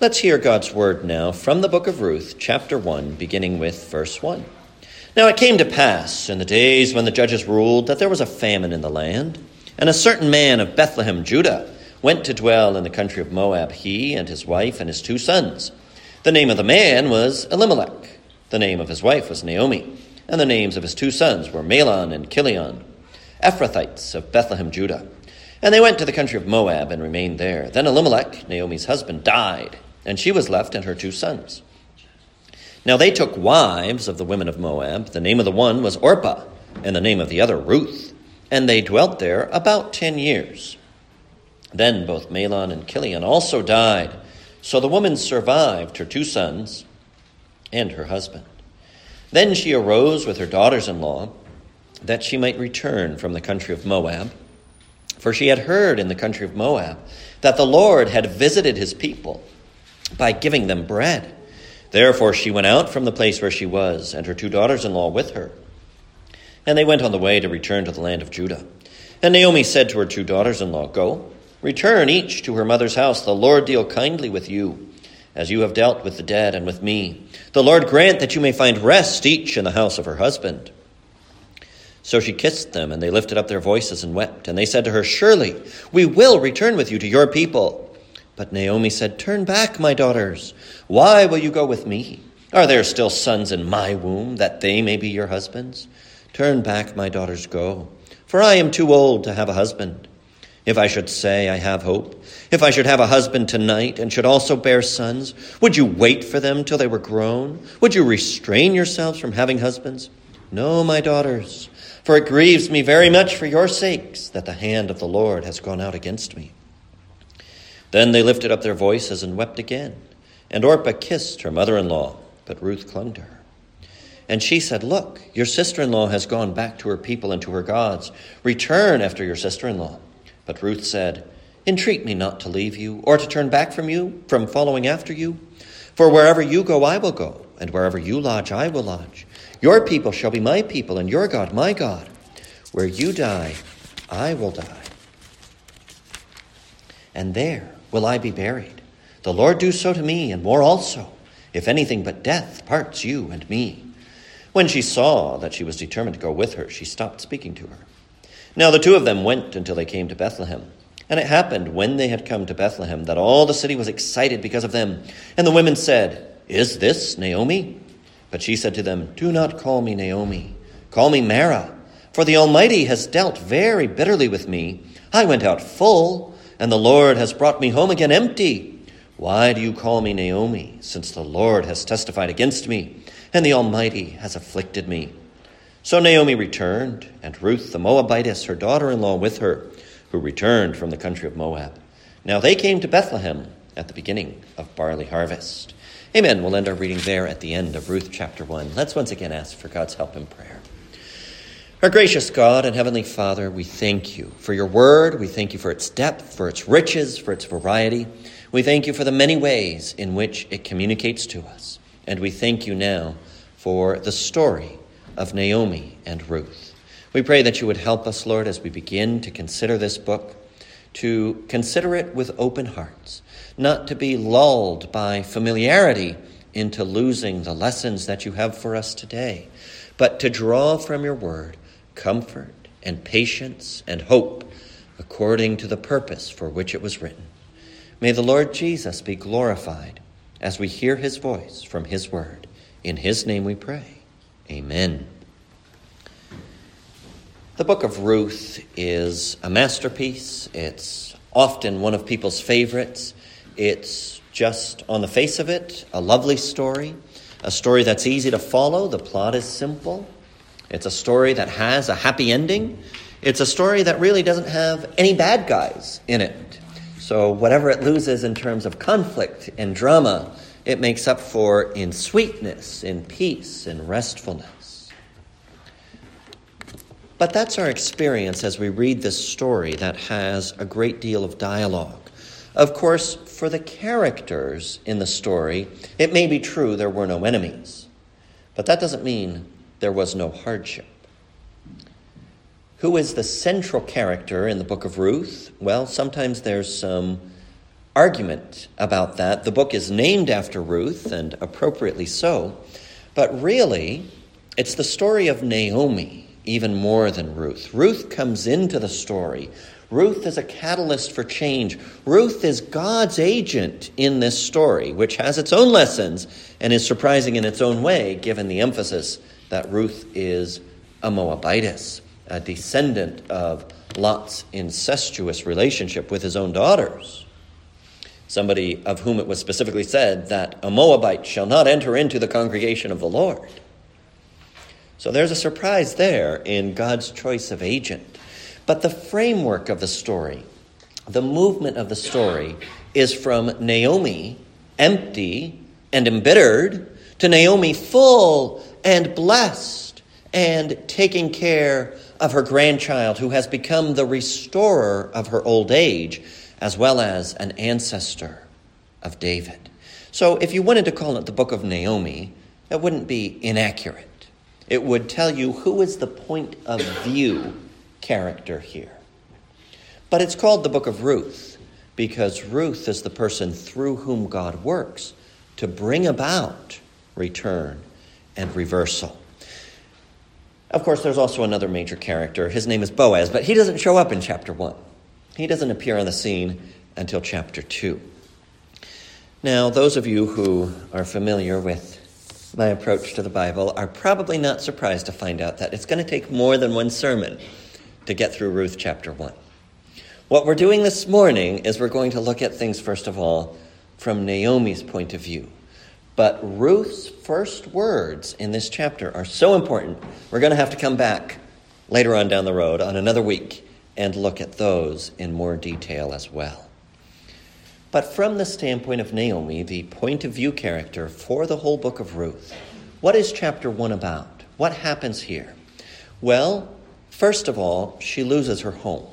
Let's hear God's word now from the book of Ruth, chapter 1, beginning with verse 1. Now it came to pass in the days when the judges ruled that there was a famine in the land, and a certain man of Bethlehem, Judah, went to dwell in the country of Moab, he and his wife and his two sons. The name of the man was Elimelech, the name of his wife was Naomi, and the names of his two sons were Mahlon and Chilion, Ephrathites of Bethlehem, Judah. And they went to the country of Moab and remained there. Then Elimelech, Naomi's husband, died and she was left and her two sons. Now they took wives of the women of Moab. The name of the one was Orpah, and the name of the other Ruth. And they dwelt there about ten years. Then both Mahlon and Chilion also died. So the woman survived her two sons and her husband. Then she arose with her daughters in law that she might return from the country of Moab. For she had heard in the country of Moab that the Lord had visited his people by giving them bread. Therefore she went out from the place where she was, and her two daughters in law with her. And they went on the way to return to the land of Judah. And Naomi said to her two daughters in law, Go, return each to her mother's house. The Lord deal kindly with you, as you have dealt with the dead and with me. The Lord grant that you may find rest each in the house of her husband. So she kissed them, and they lifted up their voices and wept. And they said to her, Surely we will return with you to your people. But Naomi said, Turn back, my daughters. Why will you go with me? Are there still sons in my womb, that they may be your husbands? Turn back, my daughters, go. For I am too old to have a husband. If I should say I have hope, if I should have a husband tonight and should also bear sons, would you wait for them till they were grown? Would you restrain yourselves from having husbands? No, my daughters, for it grieves me very much for your sakes that the hand of the Lord has gone out against me. Then they lifted up their voices and wept again. And Orpah kissed her mother in law, but Ruth clung to her. And she said, Look, your sister in law has gone back to her people and to her gods. Return after your sister in law. But Ruth said, Entreat me not to leave you, or to turn back from you, from following after you. For wherever you go, I will go, and wherever you lodge, I will lodge. Your people shall be my people, and your God, my God. Where you die, I will die. And there, will I be buried. The Lord do so to me, and more also, if anything but death parts you and me. When she saw that she was determined to go with her, she stopped speaking to her. Now the two of them went until they came to Bethlehem. And it happened when they had come to Bethlehem that all the city was excited because of them. And the women said, Is this Naomi? But she said to them, Do not call me Naomi. Call me Mara, for the Almighty has dealt very bitterly with me. I went out full and the Lord has brought me home again empty. Why do you call me Naomi, since the Lord has testified against me, and the Almighty has afflicted me? So Naomi returned, and Ruth the Moabitess, her daughter in law, with her, who returned from the country of Moab. Now they came to Bethlehem at the beginning of barley harvest. Amen. We'll end our reading there at the end of Ruth chapter 1. Let's once again ask for God's help in prayer. Our gracious God and Heavenly Father, we thank you for your word. We thank you for its depth, for its riches, for its variety. We thank you for the many ways in which it communicates to us. And we thank you now for the story of Naomi and Ruth. We pray that you would help us, Lord, as we begin to consider this book, to consider it with open hearts, not to be lulled by familiarity into losing the lessons that you have for us today, but to draw from your word comfort and patience and hope according to the purpose for which it was written. May the Lord Jesus be glorified as we hear his voice from his word. In his name we pray. Amen. The book of Ruth is a masterpiece. It's often one of people's favorites. It's just, on the face of it, a lovely story, a story that's easy to follow. The plot is simple. It's a story that has a happy ending. It's a story that really doesn't have any bad guys in it. So, whatever it loses in terms of conflict and drama, it makes up for in sweetness, in peace, in restfulness. But that's our experience as we read this story that has a great deal of dialogue. Of course, for the characters in the story, it may be true there were no enemies. But that doesn't mean there was no hardship. Who is the central character in the book of Ruth? Well, sometimes there's some argument about that. The book is named after Ruth, and appropriately so, but really, it's the story of Naomi even more than Ruth. Ruth comes into the story. Ruth is a catalyst for change. Ruth is God's agent in this story, which has its own lessons and is surprising in its own way, given the emphasis that Ruth is a Moabitess, a descendant of Lot's incestuous relationship with his own daughters. Somebody of whom it was specifically said that a Moabite shall not enter into the congregation of the Lord. So there's a surprise there in God's choice of agent. But the framework of the story, the movement of the story, is from Naomi, empty and embittered, to Naomi, full and blessed and taking care of her grandchild, who has become the restorer of her old age, as well as an ancestor of David. So, if you wanted to call it the book of Naomi, that wouldn't be inaccurate. It would tell you who is the point of view character here. But it's called the book of Ruth because Ruth is the person through whom God works to bring about return and reversal. Of course, there's also another major character. His name is Boaz, but he doesn't show up in chapter 1. He doesn't appear on the scene until chapter 2. Now, those of you who are familiar with my approach to the Bible are probably not surprised to find out that it's going to take more than one sermon to get through Ruth chapter 1. What we're doing this morning is we're going to look at things, first of all, from Naomi's point of view. But Ruth's first words in this chapter are so important, we're going to have to come back later on down the road on another week and look at those in more detail as well. But from the standpoint of Naomi, the point of view character for the whole book of Ruth, what is chapter 1 about? What happens here? Well, first of all, she loses her home.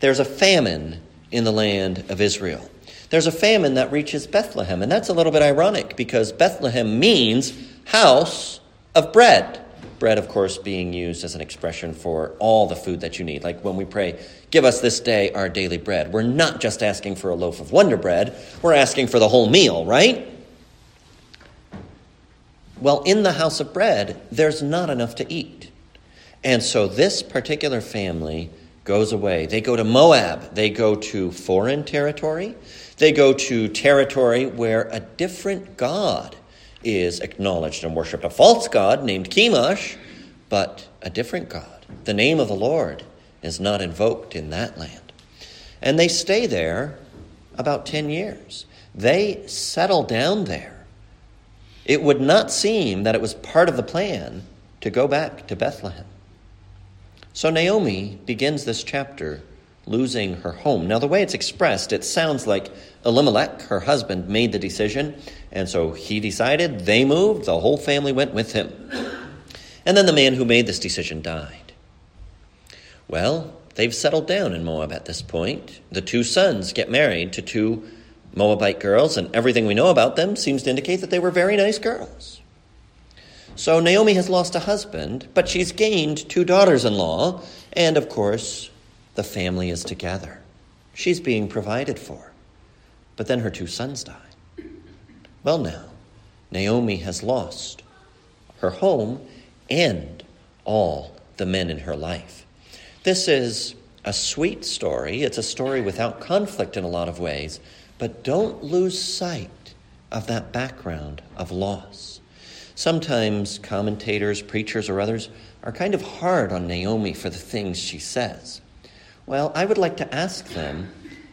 There's a famine in the land of Israel. There's a famine that reaches Bethlehem, and that's a little bit ironic because Bethlehem means house of bread. Bread, of course, being used as an expression for all the food that you need. Like when we pray, Give us this day our daily bread. We're not just asking for a loaf of Wonder Bread, we're asking for the whole meal, right? Well, in the house of bread, there's not enough to eat. And so this particular family goes away. They go to Moab, they go to foreign territory, they go to territory where a different God is acknowledged and worshiped a false god named Chemosh, but a different God. The name of the Lord is not invoked in that land. And they stay there about 10 years. They settle down there. It would not seem that it was part of the plan to go back to Bethlehem. So Naomi begins this chapter losing her home. Now, the way it's expressed, it sounds like Elimelech, her husband, made the decision, and so he decided, they moved, the whole family went with him. And then the man who made this decision died. Well, they've settled down in Moab at this point. The two sons get married to two Moabite girls, and everything we know about them seems to indicate that they were very nice girls. So Naomi has lost a husband, but she's gained two daughters in law, and of course, the family is together. She's being provided for. But then her two sons die. Well, now, Naomi has lost her home and all the men in her life. This is a sweet story. It's a story without conflict in a lot of ways, but don't lose sight of that background of loss. Sometimes commentators, preachers, or others are kind of hard on Naomi for the things she says. Well, I would like to ask them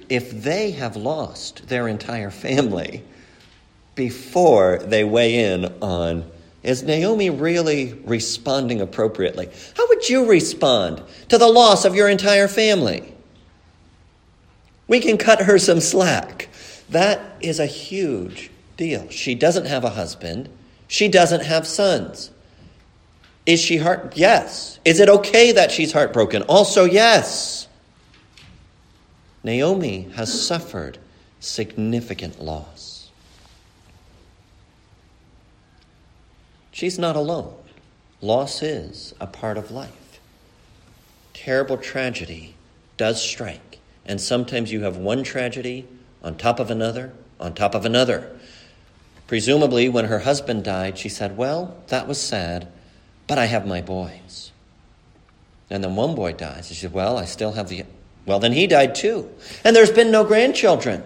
if they have lost their entire family before they weigh in on is Naomi really responding appropriately? How would you respond to the loss of your entire family? We can cut her some slack. That is a huge deal. She doesn't have a husband. She doesn't have sons. Is she heart? Yes. Is it okay that she's heartbroken? Also, yes. Naomi has suffered significant loss. She's not alone. Loss is a part of life. Terrible tragedy does strike, and sometimes you have one tragedy on top of another, on top of another. Presumably, when her husband died, she said, Well, that was sad, but I have my boys. And then one boy dies. She said, Well, I still have the. Well, then he died too. And there's been no grandchildren.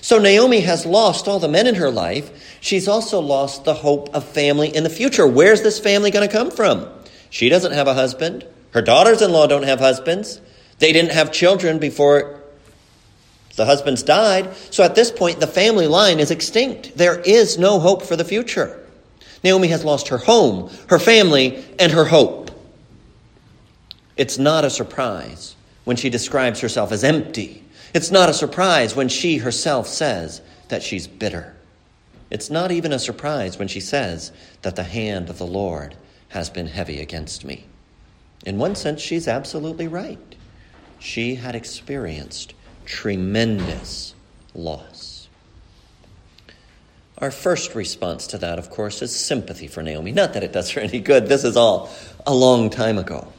So Naomi has lost all the men in her life. She's also lost the hope of family in the future. Where's this family going to come from? She doesn't have a husband. Her daughters in law don't have husbands. They didn't have children before the husbands died. So at this point, the family line is extinct. There is no hope for the future. Naomi has lost her home, her family, and her hope. It's not a surprise when she describes herself as empty it's not a surprise when she herself says that she's bitter. It's not even a surprise when she says that the hand of the Lord has been heavy against me. In one sense, she's absolutely right. She had experienced tremendous loss. Our first response to that, of course, is sympathy for Naomi. Not that it does her any good, this is all a long time ago.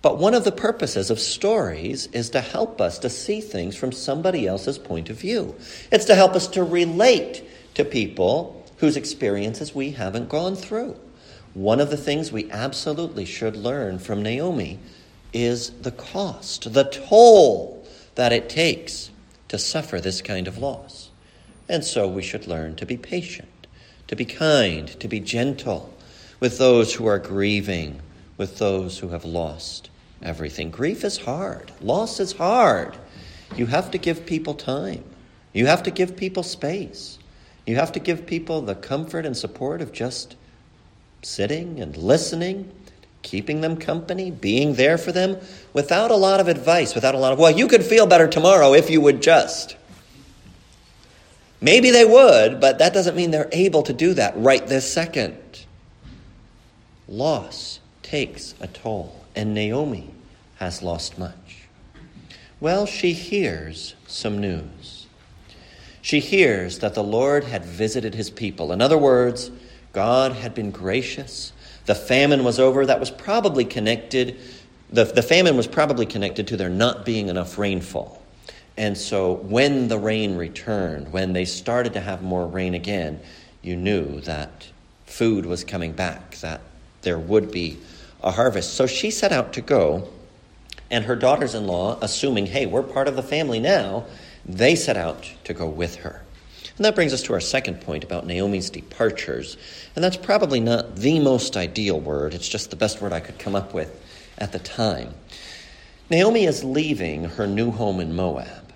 But one of the purposes of stories is to help us to see things from somebody else's point of view. It's to help us to relate to people whose experiences we haven't gone through. One of the things we absolutely should learn from Naomi is the cost, the toll that it takes to suffer this kind of loss. And so we should learn to be patient, to be kind, to be gentle with those who are grieving, with those who have lost everything. Grief is hard, loss is hard. You have to give people time, you have to give people space, you have to give people the comfort and support of just sitting and listening. Keeping them company, being there for them without a lot of advice, without a lot of, well, you could feel better tomorrow if you would just. Maybe they would, but that doesn't mean they're able to do that right this second. Loss takes a toll and Naomi has lost much. Well, she hears some news. She hears that the Lord had visited his people. In other words, God had been gracious. The famine was over. That was probably connected, the, the famine was probably connected to there not being enough rainfall. And so when the rain returned, when they started to have more rain again, you knew that food was coming back, that there would be a harvest. So she set out to go, and her daughters in law, assuming, hey, we're part of the family now, they set out to go with her. And that brings us to our second point about Naomi's departures. And that's probably not the most ideal word, it's just the best word I could come up with at the time. Naomi is leaving her new home in Moab,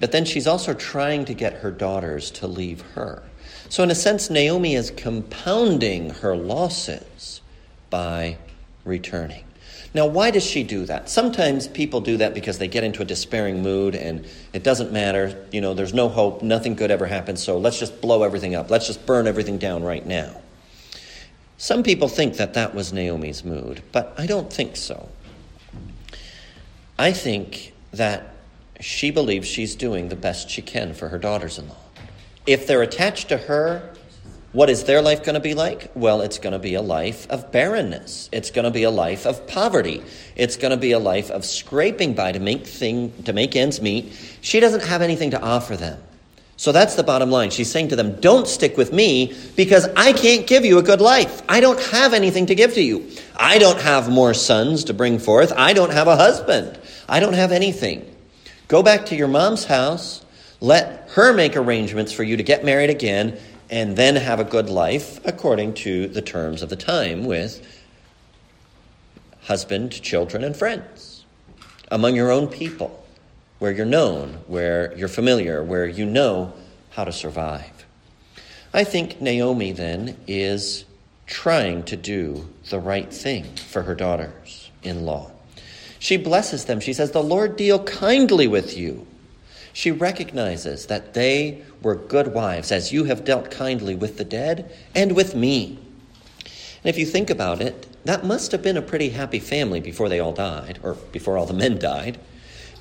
but then she's also trying to get her daughters to leave her. So, in a sense, Naomi is compounding her losses by returning. Now, why does she do that? Sometimes people do that because they get into a despairing mood and it doesn't matter. You know, there's no hope, nothing good ever happens, so let's just blow everything up. Let's just burn everything down right now. Some people think that that was Naomi's mood, but I don't think so. I think that she believes she's doing the best she can for her daughters in law. If they're attached to her, what is their life going to be like? Well, it's going to be a life of barrenness. It's going to be a life of poverty. It's going to be a life of scraping by to make thing to make ends meet. She doesn't have anything to offer them. So that's the bottom line. She's saying to them, "Don't stick with me because I can't give you a good life. I don't have anything to give to you. I don't have more sons to bring forth. I don't have a husband. I don't have anything. Go back to your mom's house. Let her make arrangements for you to get married again and then have a good life according to the terms of the time with husband, children, and friends among your own people, where you're known, where you're familiar, where you know how to survive. I think Naomi then is trying to do the right thing for her daughters in law. She blesses them. She says, The Lord deal kindly with you. She recognizes that they were good wives, as you have dealt kindly with the dead and with me. And if you think about it, that must have been a pretty happy family before they all died, or before all the men died,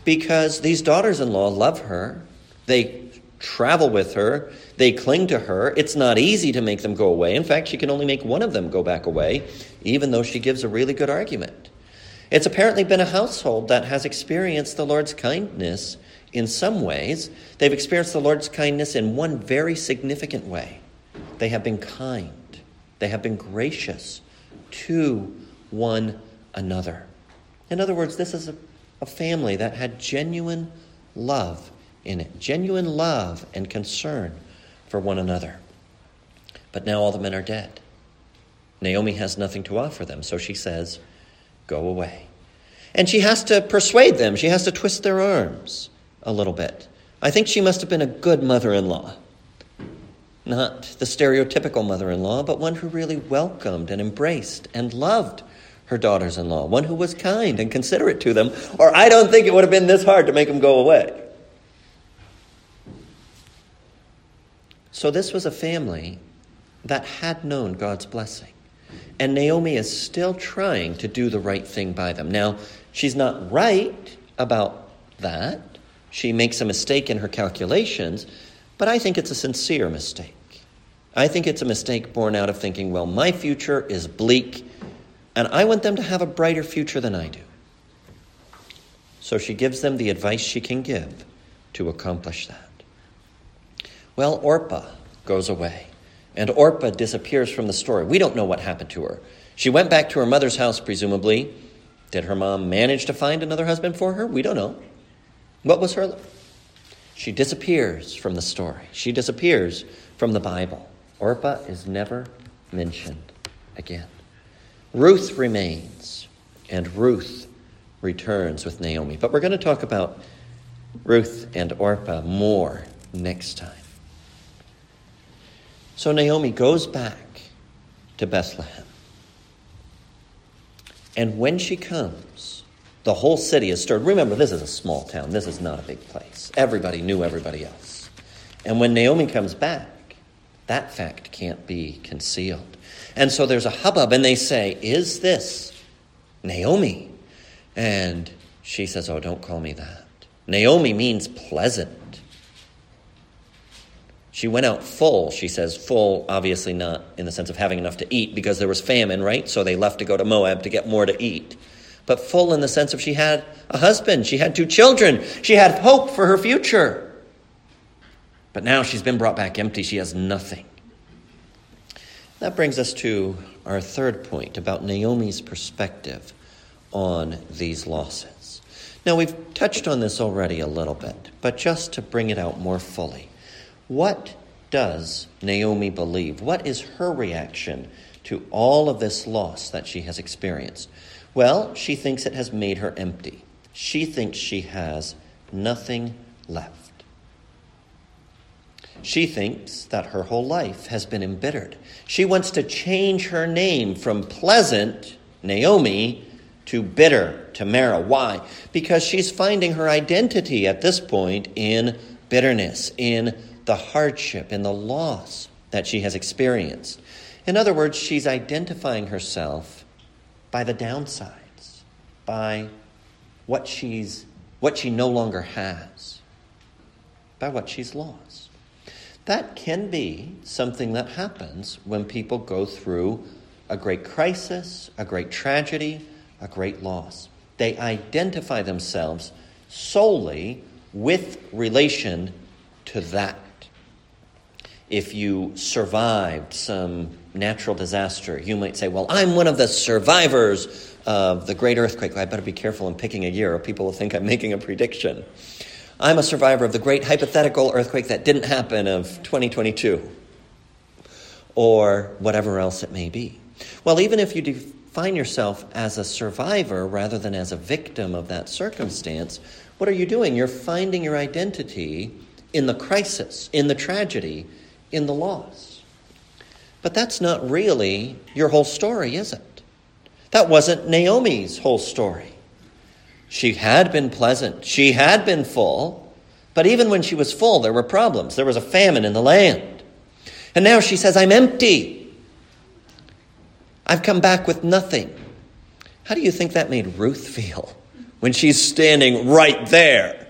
because these daughters in law love her. They travel with her. They cling to her. It's not easy to make them go away. In fact, she can only make one of them go back away, even though she gives a really good argument. It's apparently been a household that has experienced the Lord's kindness in some ways, they've experienced the Lord's kindness in one very significant way. They have been kind, they have been gracious to one another. In other words, this is a, a family that had genuine love in it, genuine love and concern for one another. But now all the men are dead. Naomi has nothing to offer them, so she says, Go away. And she has to persuade them, she has to twist their arms a little bit. I think she must have been a good mother in law. Not the stereotypical mother in law, but one who really welcomed and embraced and loved her daughters in law, one who was kind and considerate to them, or I don't think it would have been this hard to make them go away. So, this was a family that had known God's blessing. And Naomi is still trying to do the right thing by them. Now, she's not right about that. She makes a mistake in her calculations, but I think it's a sincere mistake. I think it's a mistake born out of thinking, well, my future is bleak, and I want them to have a brighter future than I do. So she gives them the advice she can give to accomplish that. Well, Orpah goes away, and Orpah disappears from the story. We don't know what happened to her. She went back to her mother's house, presumably. Did her mom manage to find another husband for her? We don't know. What was her? life? She disappears from the story. She disappears from the Bible. Orpah is never mentioned again. Ruth remains, and Ruth returns with Naomi. But we're going to talk about Ruth and Orpah more next time. So Naomi goes back to Bethlehem. And when she comes, the whole city is stirred. Remember, this is a small town. This is not a big place. Everybody knew everybody else. And when Naomi comes back, that fact can't be concealed. And so there's a hubbub, and they say, Is this Naomi? And she says, Oh, don't call me that. Naomi means pleasant. She went out full, she says, full, obviously not in the sense of having enough to eat because there was famine, right? So they left to go to Moab to get more to eat but full in the sense of she had a husband, she had two children, she had hope for her future. But now she's been brought back empty, she has nothing. That brings us to our third point about Naomi's perspective on these losses. Now, we've touched on this already a little bit, but just to bring it out more fully, what does Naomi believe? What is her reaction to all of this loss that she has experienced? Well, she thinks it has made her empty. She thinks she has nothing left. She thinks that her whole life has been embittered. She wants to change her name from pleasant, Naomi, to bitter, Tamara. Why? Because she's finding her identity at this point in bitterness, in the hardship, in the loss that she has experienced. In other words, she's identifying herself by the downsides, by what she's what she no longer has, by what she's lost. That can be something that happens when people go through a great crisis, a great tragedy, a great loss. They identify themselves solely with relation to that. If you survived some natural disaster, you might say, Well, I'm one of the survivors of the great earthquake. I better be careful in picking a year, or people will think I'm making a prediction. I'm a survivor of the great hypothetical earthquake that didn't happen of 2022, or whatever else it may be. Well, even if you define yourself as a survivor rather than as a victim of that circumstance, what are you doing? You're finding your identity in the crisis, in the tragedy, in the loss. But that's not really your whole story, is it? That wasn't Naomi's whole story. She had been pleasant, she had been full, but even when she was full, there were problems. There was a famine in the land. And now she says, I'm empty. I've come back with nothing. How do you think that made Ruth feel when she's standing right there?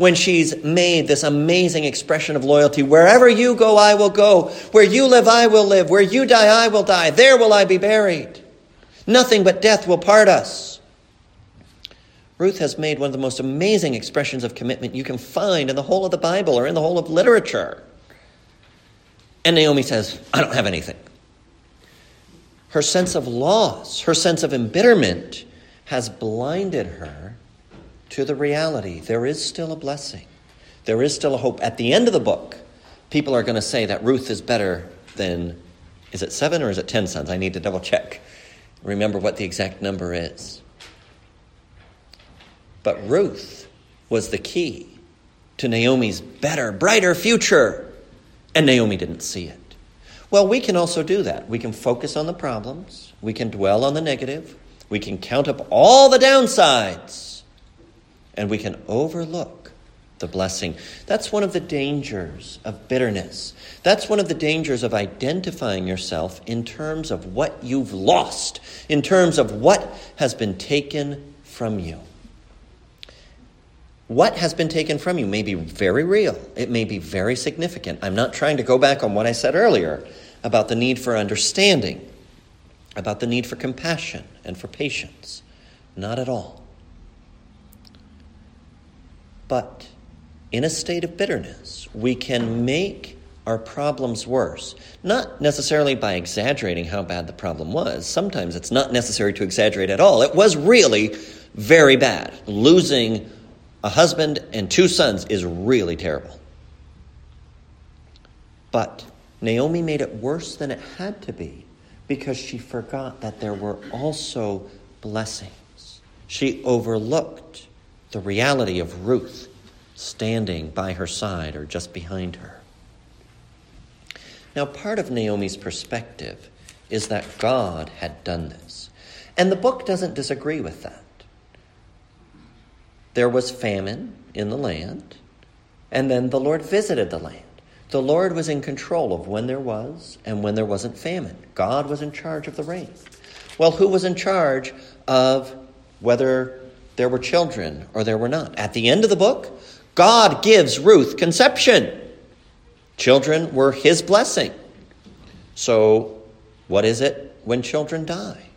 When she's made this amazing expression of loyalty. Wherever you go, I will go. Where you live, I will live. Where you die, I will die. There will I be buried. Nothing but death will part us. Ruth has made one of the most amazing expressions of commitment you can find in the whole of the Bible or in the whole of literature. And Naomi says, I don't have anything. Her sense of loss, her sense of embitterment has blinded her to the reality there is still a blessing. There is still a hope. At the end of the book, people are going to say that Ruth is better than, is it seven or is it ten sons? I need to double check. Remember what the exact number is. But Ruth was the key to Naomi's better, brighter future. And Naomi didn't see it. Well, we can also do that. We can focus on the problems, we can dwell on the negative, we can count up all the downsides, and we can overlook the blessing. That's one of the dangers of bitterness. That's one of the dangers of identifying yourself in terms of what you've lost, in terms of what has been taken from you. What has been taken from you may be very real. It may be very significant. I'm not trying to go back on what I said earlier about the need for understanding, about the need for compassion and for patience. Not at all. But in a state of bitterness, we can make our problems worse. Not necessarily by exaggerating how bad the problem was. Sometimes it's not necessary to exaggerate at all. It was really very bad. Losing a husband and two sons is really terrible. But Naomi made it worse than it had to be because she forgot that there were also blessings. She overlooked the reality of Ruth standing by her side or just behind her. Now, part of Naomi's perspective is that God had done this. And the book doesn't disagree with that there was famine in the land, and then the Lord visited the land. The Lord was in control of when there was and when there wasn't famine. God was in charge of the rain. Well, who was in charge of whether there were children or there were not? At the end of the book, God gives Ruth conception. Children were his blessing. So, what is it when children die?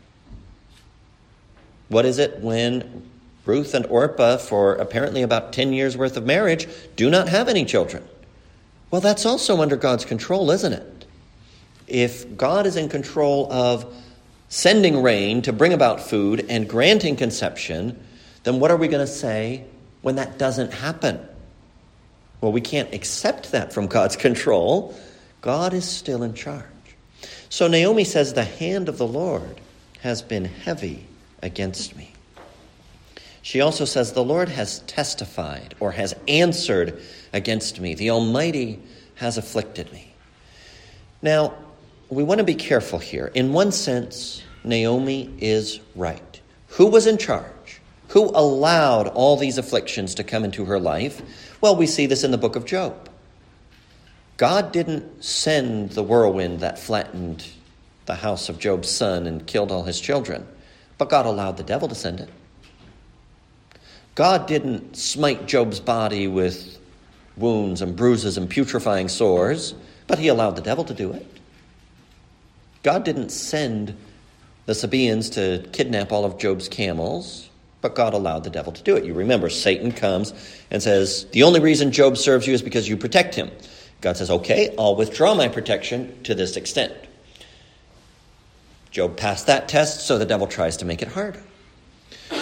What is it when Ruth and Orpah, for apparently about 10 years' worth of marriage, do not have any children. Well, that's also under God's control, isn't it? If God is in control of sending rain to bring about food and granting conception, then what are we going to say when that doesn't happen? Well, we can't accept that from God's control. God is still in charge. So Naomi says, The hand of the Lord has been heavy against me. She also says, The Lord has testified or has answered against me. The Almighty has afflicted me. Now, we want to be careful here. In one sense, Naomi is right. Who was in charge? Who allowed all these afflictions to come into her life? Well, we see this in the book of Job. God didn't send the whirlwind that flattened the house of Job's son and killed all his children, but God allowed the devil to send it. God didn't smite Job's body with wounds and bruises and putrefying sores, but he allowed the devil to do it. God didn't send the Sabaeans to kidnap all of Job's camels, but God allowed the devil to do it. You remember, Satan comes and says, The only reason Job serves you is because you protect him. God says, Okay, I'll withdraw my protection to this extent. Job passed that test, so the devil tries to make it harder.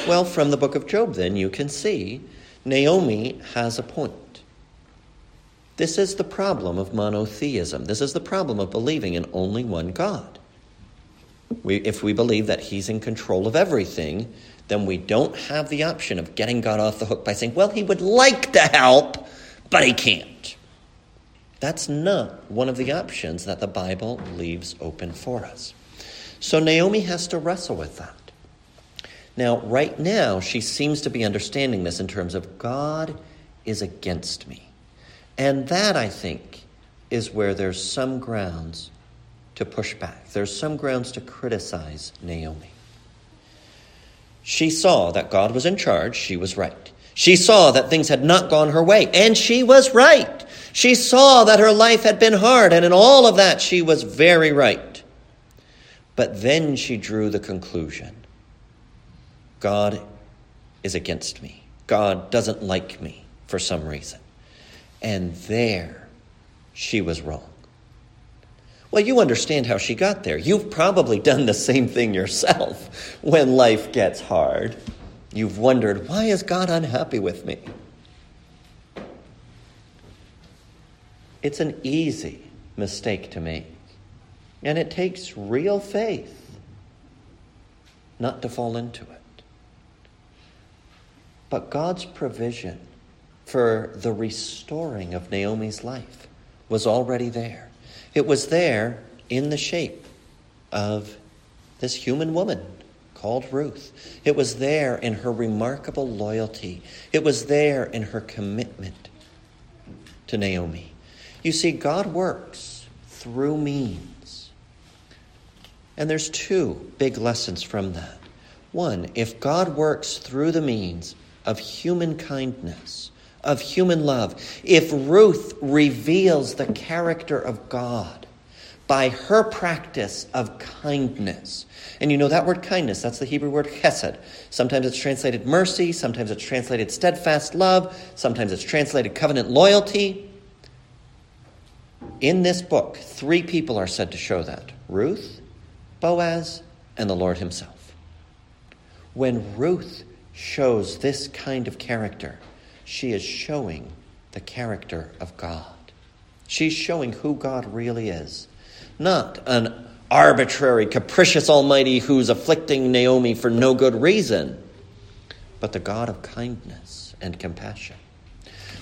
Well, from the book of Job, then, you can see Naomi has a point. This is the problem of monotheism. This is the problem of believing in only one God. We, if we believe that He's in control of everything, then we don't have the option of getting God off the hook by saying, well, He would like to help, but He can't. That's not one of the options that the Bible leaves open for us. So Naomi has to wrestle with that. Now, right now, she seems to be understanding this in terms of God is against me. And that, I think, is where there's some grounds to push back. There's some grounds to criticize Naomi. She saw that God was in charge, she was right. She saw that things had not gone her way, and she was right. She saw that her life had been hard, and in all of that, she was very right. But then she drew the conclusion God is against me. God doesn't like me for some reason. And there, she was wrong. Well, you understand how she got there. You've probably done the same thing yourself when life gets hard. You've wondered, why is God unhappy with me? It's an easy mistake to make. And it takes real faith not to fall into it. But God's provision for the restoring of Naomi's life was already there. It was there in the shape of this human woman called Ruth. It was there in her remarkable loyalty. It was there in her commitment to Naomi. You see, God works through means. And there's two big lessons from that. One, if God works through the means of human kindness, of human love, if Ruth reveals the character of God by her practice of kindness, and you know that word kindness, that's the Hebrew word chesed. Sometimes it's translated mercy, sometimes it's translated steadfast love, sometimes it's translated covenant loyalty. In this book, three people are said to show that Ruth, Boaz, and the Lord Himself. When Ruth shows this kind of character, she is showing the character of God. She's showing who God really is, not an arbitrary, capricious Almighty who's afflicting Naomi for no good reason, but the God of kindness and compassion.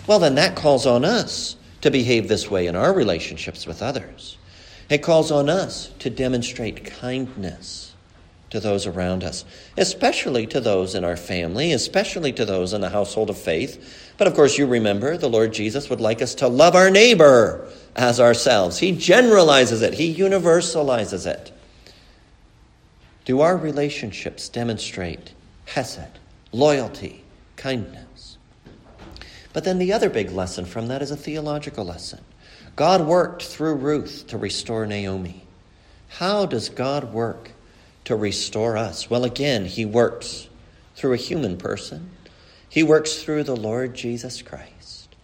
Well, then that calls on us to behave this way in our relationships with others. It calls on us to demonstrate kindness to those around us, especially to those in our family, especially to those in the household of faith. But of course, you remember the Lord Jesus would like us to love our neighbor as ourselves. He generalizes it, He universalizes it. Do our relationships demonstrate hesed, loyalty, kindness? But then the other big lesson from that is a theological lesson. God worked through Ruth to restore Naomi. How does God work to restore us? Well, again, He works through a human person, He works through the Lord Jesus Christ.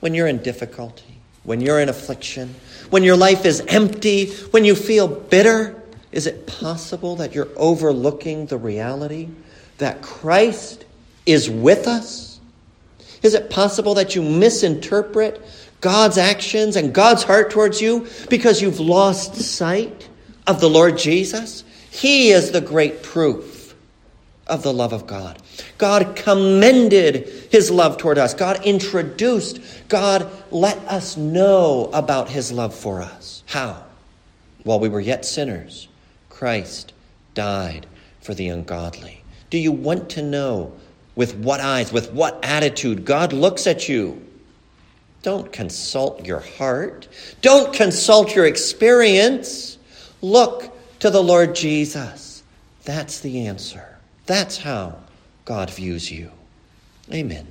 When you're in difficulty, when you're in affliction, when your life is empty, when you feel bitter, is it possible that you're overlooking the reality that Christ is with us? Is it possible that you misinterpret God's actions and God's heart towards you because you've lost sight of the Lord Jesus? He is the great proof of the love of God. God commended his love toward us. God introduced, God let us know about his love for us. How? While we were yet sinners, Christ died for the ungodly. Do you want to know with what eyes, with what attitude God looks at you. Don't consult your heart. Don't consult your experience. Look to the Lord Jesus. That's the answer. That's how God views you. Amen.